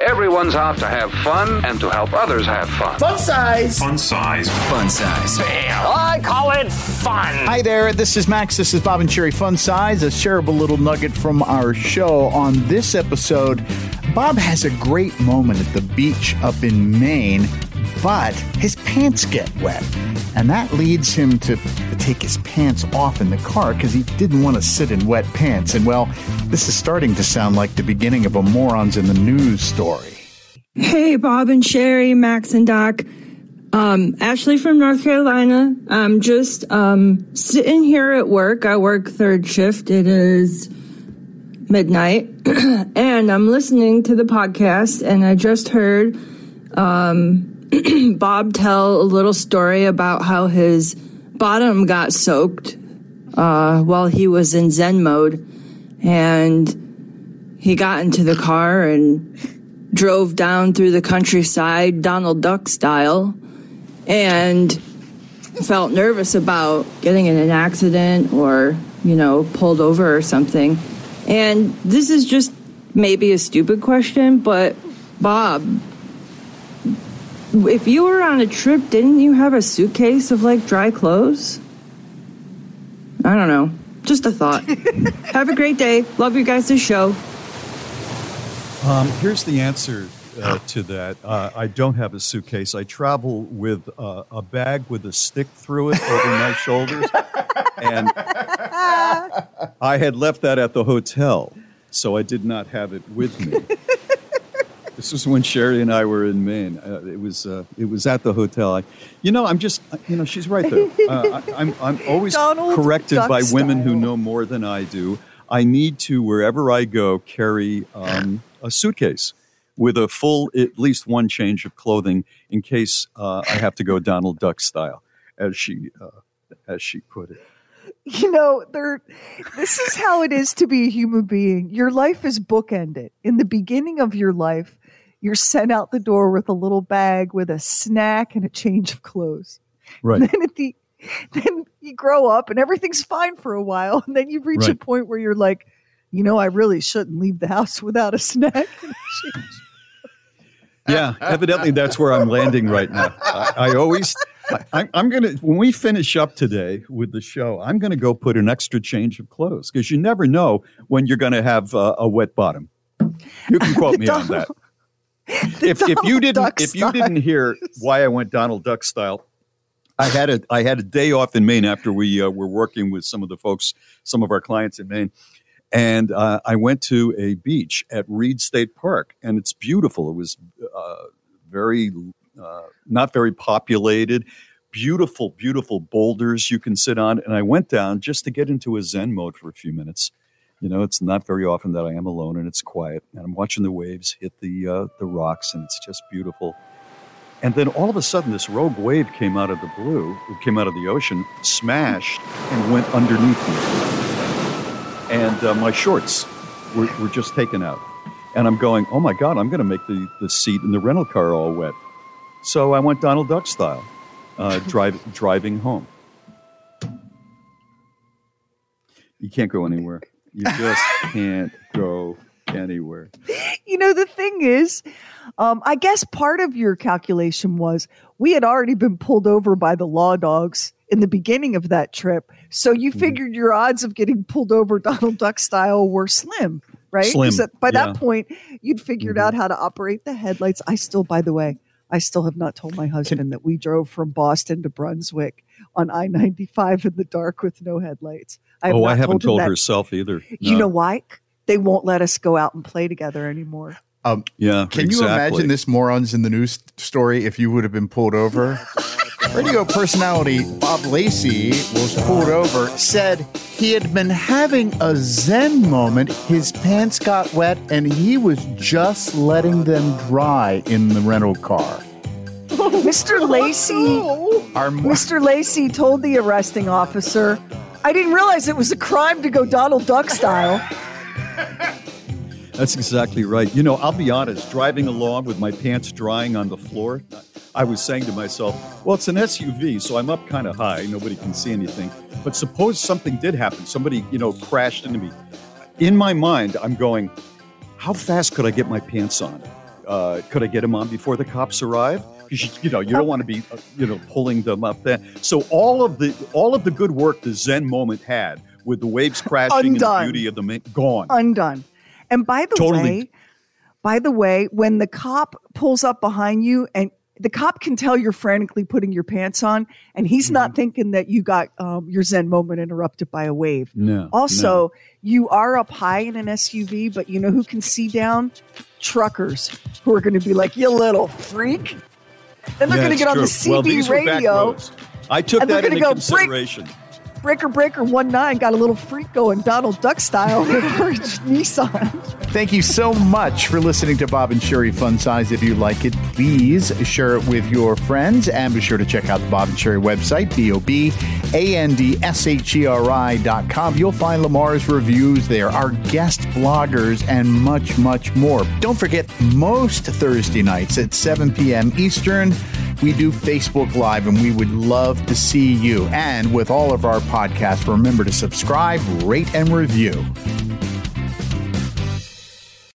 Everyone's out to have fun and to help others have fun. Fun size. Fun size. Fun size. I call it fun. Hi there. This is Max. This is Bob and Sheri Fun Size, a shareable little nugget from our show. On this episode, Bob has a great moment at the beach up in Maine, but his pants get wet. And that leads him to take his pants off in the car because he didn't want to sit in wet pants. And well, this is starting to sound like the beginning of a morons in the news story. Hey, Bob and Sheri, Max and Doc. Um, Ashley from North Carolina. I'm just um, sitting here at work. I work third shift. It is midnight, and I'm listening to the podcast. And I just heard um, Bob tell a little story about how his bottom got soaked uh, while he was in Zen mode, and he got into the car and drove down through the countryside, Donald Duck style, and felt nervous about getting in an accident or you know pulled over or something. And this is just maybe a stupid question, but Bob, if you were on a trip, didn't you have a suitcase of like dry clothes? I don't know. Just a thought. have a great day. Love you guys' show. Um, here's the answer uh, to that. Uh, I don't have a suitcase. I travel with uh, a bag with a stick through it over my shoulders. And I had left that at the hotel, so I did not have it with me. This was when Sheri and I were in Maine. Uh, it was uh, it was at the hotel. I, you know, I'm just you know she's right there. Uh, I, am I'm, I'm always Donald corrected Duck by women who know more than I do. I need to wherever I go carry um, a suitcase with a full at least one change of clothing in case uh, I have to go Donald Duck style, as she uh, as she put it. you know, there. This is how it is to be a human being. Your life is bookended. In the beginning of your life, you're sent out the door with a little bag with a snack and a change of clothes. Right. Then at the, then you grow up and everything's fine for a while, and then you reach a point where you're like, you know, I really shouldn't leave the house without a snack. and. Yeah, evidently that's where I'm landing right now. I, I always, I, I'm- I'm going to, when we finish up today with the show, I'm going to go put an extra change of clothes because you never know when you're going to have uh, a wet bottom. You can quote me on that. If, if you didn't, Duck if you didn't hear why I went Donald Duck style, I had a I had a day off in Maine after we uh, were working with some of the folks, some of our clients in Maine, and uh, I went to a beach at Reid State Park, and it's beautiful. It was uh, very uh, not very populated, beautiful, beautiful boulders you can sit on, and I went down just to get into a Zen mode for a few minutes. You know, it's not very often that I am alone and it's quiet, and I'm watching the waves hit the uh, the rocks, and it's just beautiful. And then all of a sudden, this rogue wave came out of the blue, it came out of the ocean, smashed, and went underneath me. And uh, my shorts were, were just taken out. And I'm going, oh my God, I'm going to make the, the seat in the rental car all wet. So I went Donald Duck style, uh, drive, driving home. You can't go anywhere. You just can't go anywhere. you know, the thing is, um, I guess part of your calculation was we had already been pulled over by the law dogs in the beginning of that trip. So you figured your odds of getting pulled over Donald Duck style were slim. right? Slim, 'Cause at- by yeah. that point, you'd figured out how to operate the headlights. I still, by the way, I still have not told my husband that we drove from Boston to Brunswick on I 95 in the dark with no headlights. I have oh, I haven't told, him told that. herself either. You know why? They won't let us go out and play together anymore. Um, Yeah. Can you imagine this morons in the news story if you would have been pulled over? Radio personality Bob Lacey was pulled over, said he had been having a Zen moment. His pants got wet and he was just letting them dry in the rental car. Mr. Lacey, Our Mr. Lacey told the arresting officer, I didn't realize it was a crime to go Donald Duck style. That's exactly right. You know, I'll be honest, driving along with my pants drying on the floor, I was saying to myself, well, it's an SUV, so I'm up kind of high. Nobody can see anything. But suppose something did happen. Somebody, you know, crashed into me. In my mind, I'm going, how fast could I get my pants on? Uh, could I get them on before the cops arrive? Because you, you know you don't want to be uh, you know pulling them up there. So all of the all of the good work the Zen moment had with the waves crashing and the beauty of the ma- gone. Undone. And by the Totally. way, by the way, when the cop pulls up behind you and the cop can tell you're frantically putting your pants on, and he's not Mm-hmm. thinking that you got um, your Zen moment interrupted by a wave. No. Also, you are up high in an SUV, but you know who can see down? Truckers who are going to be like, "You little freak." Then they're Yeah, going to get on the true. CB well, these were back radio. I took they're that into go, "Break." Breaker Breaker one nine got a little freak going Donald Duck style with Nissan. Thank you so much for listening to Bob and Sheri Fun Size. If you like it, please share it with your friends and be sure to check out the Bob and Sheri website, B O B A N D S H E R I dot com. You'll find Lamar's reviews there, our guest bloggers, and much, much more. Don't forget, most Thursday nights at 7 p.m. Eastern, we do Facebook Live and we would love to see you. And with all of our podcasts, remember to subscribe, rate, and review.